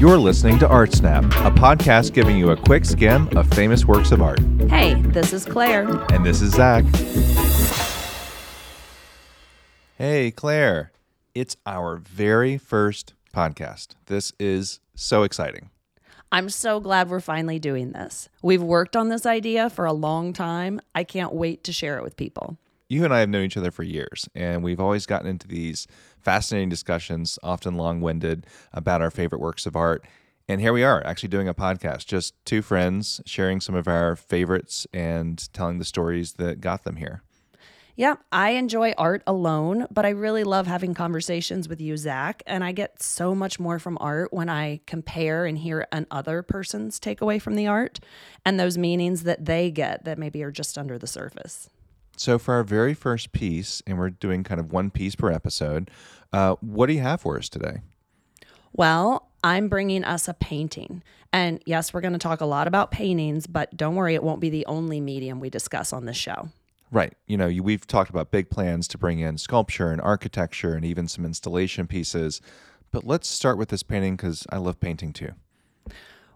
You're listening to Art Snap, a podcast giving you a quick skim of famous works of art. Hey, this is Claire. And this is Zach. Hey, Claire. It's our very first podcast. This is so exciting. I'm so glad we're finally doing this. We've worked on this idea for a long time. I can't wait to share it with people. You and I have known each other for years, and we've always gotten into these fascinating discussions, often long winded, about our favorite works of art. And here we are, actually doing a podcast, just two friends sharing some of our favorites and telling the stories that got them here. Yeah, I enjoy art alone, but I really love having conversations with you, Zach. And I get so much more from art when I compare and hear another person's takeaway from the art and those meanings that they get that maybe are just under the surface. So, for our very first piece, and we're doing kind of one piece per episode, uh, what do you have for us today? Well, I'm bringing us a painting. And yes, we're going to talk a lot about paintings, but don't worry, it won't be the only medium we discuss on this show. Right. You know, we've talked about big plans to bring in sculpture and architecture and even some installation pieces. But let's start with this painting because I love painting too.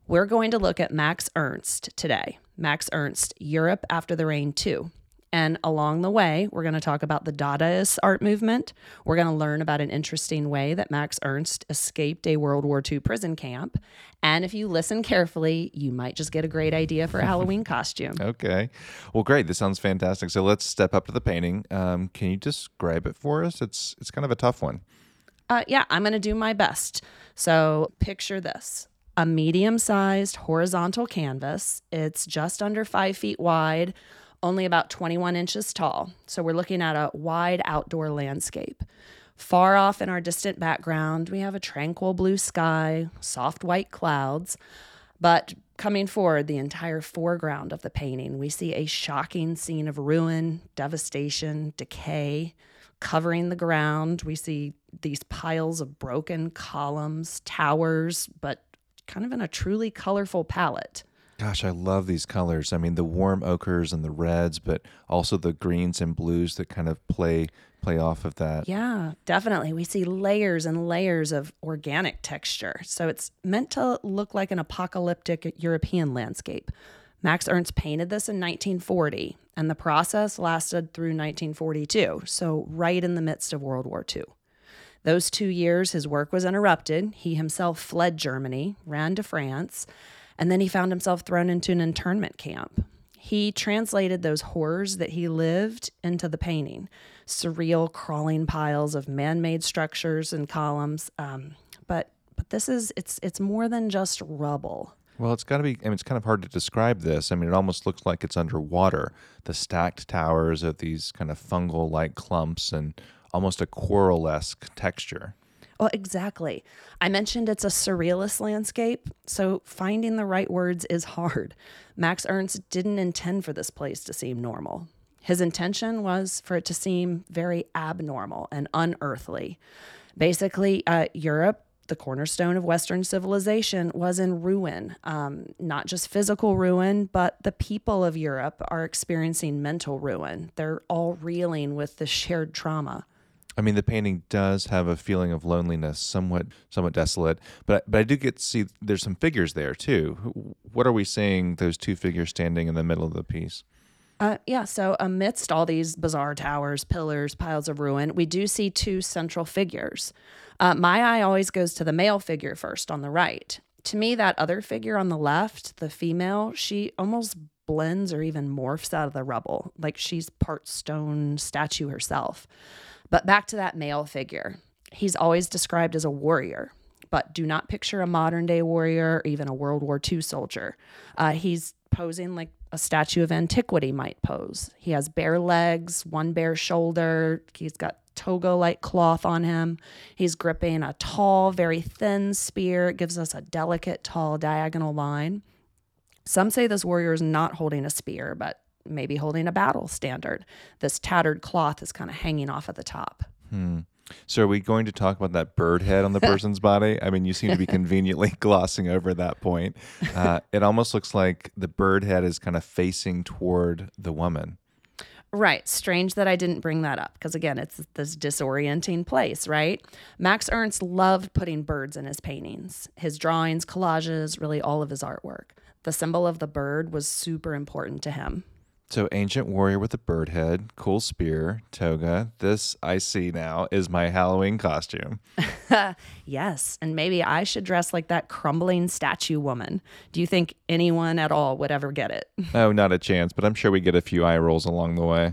We're going to look at Max Ernst today. Max Ernst, Europe After the Rain 2. And along the way, we're going to talk about the Dadaist art movement. We're going to learn about an interesting way that Max Ernst escaped a World War II prison camp. And if you listen carefully, you might just get a great idea for a Halloween costume. Okay. Well, great. This sounds fantastic. So let's step up to the painting. Um, can you describe it for us? It's it's kind of a tough one. Uh, yeah, I'm going to do my best. So picture this a medium sized horizontal canvas. It's just under five feet wide only about 21 inches tall. So we're looking at a wide outdoor landscape. Far off in our distant background, we have a tranquil blue sky, soft white clouds. But coming forward, the entire foreground of the painting, we see a shocking scene of ruin, devastation, decay. Covering the ground, we see these piles of broken columns, towers, but kind of in a truly colorful palette. Gosh, I love these colors. I mean, the warm ochres and the reds, but also the greens and blues that kind of play play off of that. Yeah, definitely. We see layers and layers of organic texture. So it's meant to look like an apocalyptic European landscape. Max Ernst painted this in 1940, and the process lasted through 1942, so right in the midst of World War II. Those two years, his work was interrupted. He himself fled Germany, ran to France, and then he found himself thrown into an internment camp. He translated those horrors that he lived into the painting surreal crawling piles of man made structures and columns. Um, but but this is it's it's more than just rubble. Well, it's got to be. I mean, it's kind of hard to describe this. I mean, it almost looks like it's underwater. The stacked towers of these kind of fungal-like clumps and almost a coral-esque texture. Well, exactly. I mentioned it's a surrealist landscape, so finding the right words is hard. Max Ernst didn't intend for this place to seem normal. His intention was for it to seem very abnormal and unearthly. Basically, uh, Europe, the cornerstone of Western civilization, was in ruin. Um, not just physical ruin, but the people of Europe are experiencing mental ruin. They're all reeling with the shared trauma. I mean, the painting does have a feeling of loneliness, somewhat, somewhat desolate. But but I do get to see there's some figures there too. What are we seeing? Those two figures standing in the middle of the piece. Uh, yeah. So amidst all these bizarre towers, pillars, piles of ruin, we do see two central figures. Uh, my eye always goes to the male figure first on the right. To me, that other figure on the left, the female, she almost blends or even morphs out of the rubble, like she's part stone statue herself. But back to that male figure. He's always described as a warrior, but do not picture a modern day warrior or even a World War II soldier. Uh, he's posing like a statue of antiquity might pose. He has bare legs, one bare shoulder. He's got toga like cloth on him. He's gripping a tall, very thin spear. It gives us a delicate, tall, diagonal line. Some say this warrior is not holding a spear, but maybe holding a battle standard. This tattered cloth is kind of hanging off at the top. Hmm. So, are we going to talk about that bird head on the person's body? I mean, you seem to be conveniently glossing over that point. Uh, it almost looks like the bird head is kind of facing toward the woman. Right. Strange that I didn't bring that up because, again, it's this disorienting place, right? Max Ernst loved putting birds in his paintings, his drawings, collages, really all of his artwork. The symbol of the bird was super important to him. So, ancient warrior with a bird head, cool spear, toga. This I see now is my Halloween costume. yes, and maybe I should dress like that crumbling statue woman. Do you think anyone at all would ever get it? Oh, not a chance, but I'm sure we get a few eye rolls along the way.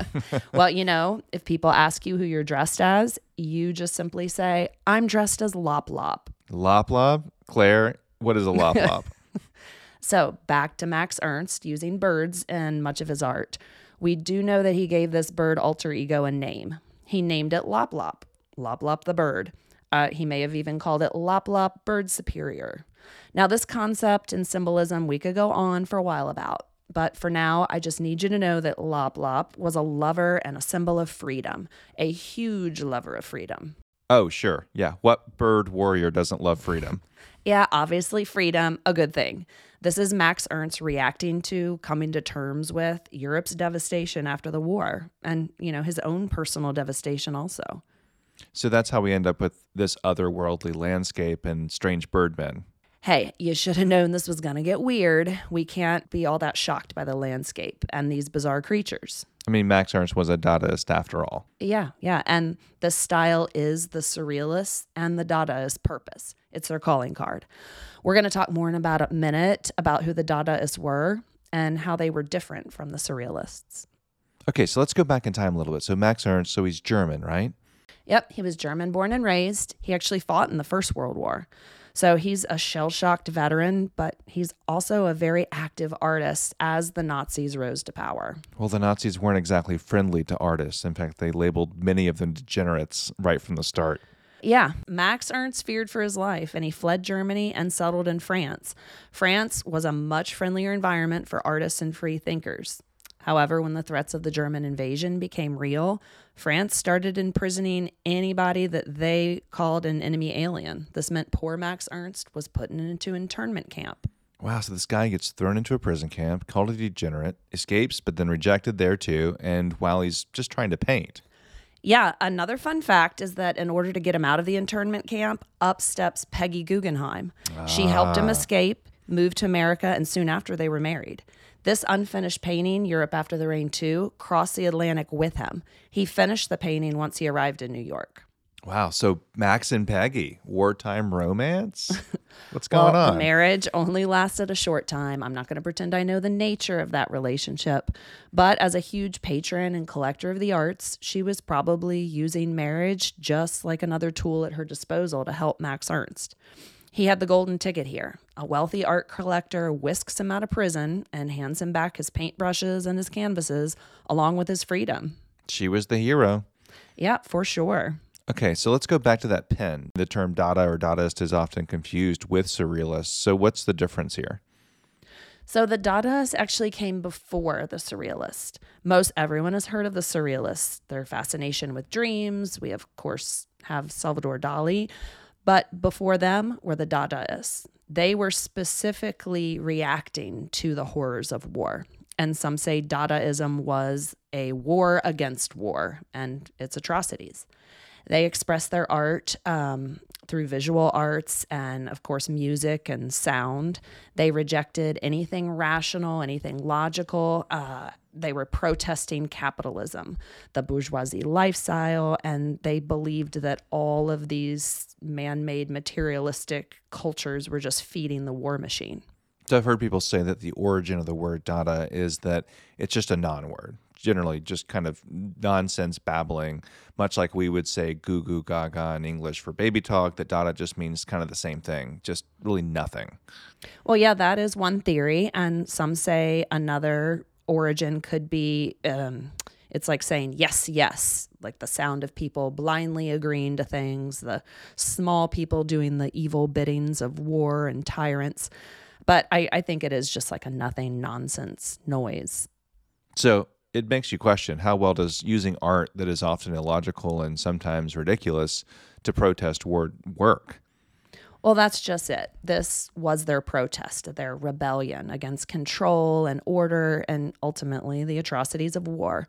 well, you know, if people ask you who you're dressed as, you just simply say, I'm dressed as Loplop. Lop Lop? Claire, what is a Loplop? So, back to Max Ernst using birds in much of his art. We do know that he gave this bird alter ego a name. He named it Loplop, Lop Lop the bird. Uh, he may have even called it Loplop Bird Superior. Now, this concept and symbolism we could go on for a while about, but for now, I just need you to know that Loplop was a lover and a symbol of freedom, a huge lover of freedom. Oh, sure. Yeah. What bird warrior doesn't love freedom? yeah, obviously, freedom, a good thing. This is Max Ernst reacting to coming to terms with Europe's devastation after the war and, you know, his own personal devastation also. So that's how we end up with this otherworldly landscape and strange birdmen. Hey, you should have known this was going to get weird. We can't be all that shocked by the landscape and these bizarre creatures. I mean, Max Ernst was a Dadaist after all. Yeah, yeah. And the style is the surrealist and the Dadaist purpose. It's their calling card. We're going to talk more in about a minute about who the Dadaists were and how they were different from the surrealists. Okay, so let's go back in time a little bit. So, Max Ernst, so he's German, right? Yep, he was German born and raised. He actually fought in the First World War. So he's a shell shocked veteran, but he's also a very active artist as the Nazis rose to power. Well, the Nazis weren't exactly friendly to artists. In fact, they labeled many of them degenerates right from the start. Yeah, Max Ernst feared for his life and he fled Germany and settled in France. France was a much friendlier environment for artists and free thinkers. However, when the threats of the German invasion became real, France started imprisoning anybody that they called an enemy alien. This meant poor Max Ernst was put into internment camp. Wow, so this guy gets thrown into a prison camp, called a degenerate, escapes, but then rejected there too, and while he's just trying to paint. Yeah, another fun fact is that in order to get him out of the internment camp, up steps Peggy Guggenheim. Ah. She helped him ah. escape, moved to America, and soon after they were married. This unfinished painting, Europe After the Rain 2, crossed the Atlantic with him. He finished the painting once he arrived in New York. Wow. So Max and Peggy, wartime romance? What's going well, on? The marriage only lasted a short time. I'm not going to pretend I know the nature of that relationship. But as a huge patron and collector of the arts, she was probably using marriage just like another tool at her disposal to help Max Ernst. He had the golden ticket here. A wealthy art collector whisks him out of prison and hands him back his paintbrushes and his canvases, along with his freedom. She was the hero. Yeah, for sure. Okay, so let's go back to that pen. The term Dada or Dadaist is often confused with Surrealist. So, what's the difference here? So, the Dadaists actually came before the Surrealist. Most everyone has heard of the Surrealists, their fascination with dreams. We, of course, have Salvador Dali. But before them were the Dadaists. They were specifically reacting to the horrors of war. And some say Dadaism was a war against war and its atrocities. They expressed their art um, through visual arts and, of course, music and sound. They rejected anything rational, anything logical. Uh, they were protesting capitalism, the bourgeoisie lifestyle, and they believed that all of these man made materialistic cultures were just feeding the war machine. So I've heard people say that the origin of the word Dada is that it's just a non word, generally just kind of nonsense babbling, much like we would say goo goo gaga in English for baby talk, that Dada just means kind of the same thing, just really nothing. Well, yeah, that is one theory. And some say another origin could be um, it's like saying yes, yes, like the sound of people blindly agreeing to things, the small people doing the evil biddings of war and tyrants. But I, I think it is just like a nothing nonsense noise. So it makes you question how well does using art that is often illogical and sometimes ridiculous to protest war work? Well, that's just it. This was their protest, their rebellion against control and order, and ultimately the atrocities of war.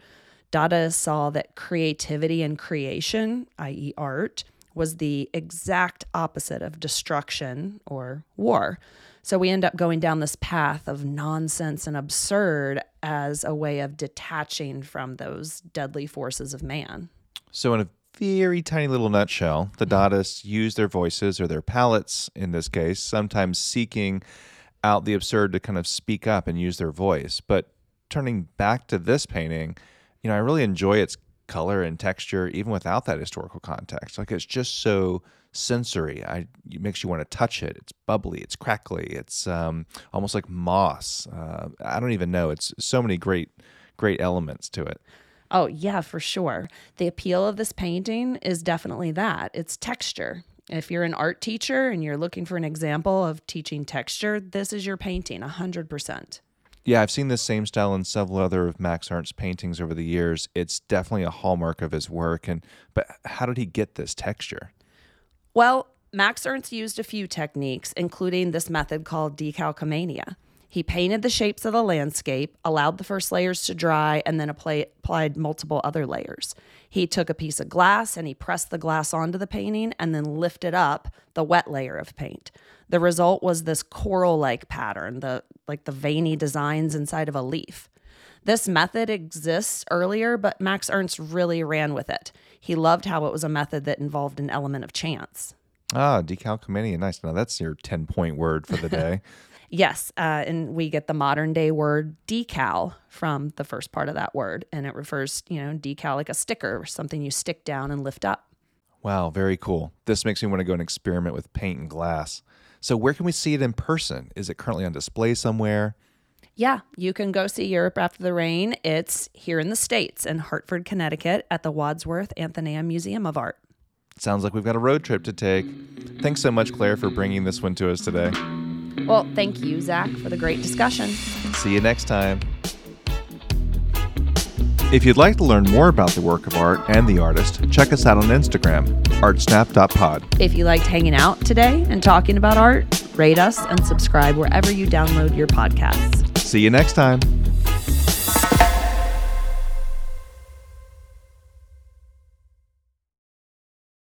Dada saw that creativity and creation, i.e., art, was the exact opposite of destruction or war. So we end up going down this path of nonsense and absurd as a way of detaching from those deadly forces of man. So, in a very tiny little nutshell, the Dadaists use their voices or their palettes in this case, sometimes seeking out the absurd to kind of speak up and use their voice. But turning back to this painting, you know, I really enjoy its color and texture even without that historical context. Like it's just so sensory. I it makes you want to touch it. It's bubbly. It's crackly. It's um, almost like moss. Uh, I don't even know. It's so many great, great elements to it. Oh, yeah, for sure. The appeal of this painting is definitely that it's texture. If you're an art teacher and you're looking for an example of teaching texture, this is your painting 100%. Yeah, I've seen this same style in several other of Max Ernst's paintings over the years. It's definitely a hallmark of his work. And but how did he get this texture? Well, Max Ernst used a few techniques, including this method called decalcomania. He painted the shapes of the landscape, allowed the first layers to dry, and then applied multiple other layers. He took a piece of glass and he pressed the glass onto the painting and then lifted up the wet layer of paint. The result was this coral-like pattern, the like the veiny designs inside of a leaf. This method exists earlier, but Max Ernst really ran with it. He loved how it was a method that involved an element of chance. Ah, decalcomania. Nice. Now that's your 10 point word for the day. Yes, uh, and we get the modern day word decal from the first part of that word, and it refers, you know, decal like a sticker, or something you stick down and lift up. Wow, very cool. This makes me want to go and experiment with paint and glass. So, where can we see it in person? Is it currently on display somewhere? Yeah, you can go see Europe After the Rain. It's here in the States in Hartford, Connecticut at the Wadsworth Atheneum Museum of Art. Sounds like we've got a road trip to take. Thanks so much, Claire, for bringing this one to us today. Well, thank you, Zach, for the great discussion. See you next time. If you'd like to learn more about the work of art and the artist, check us out on Instagram, artsnap.pod. If you liked hanging out today and talking about art, rate us and subscribe wherever you download your podcasts. See you next time.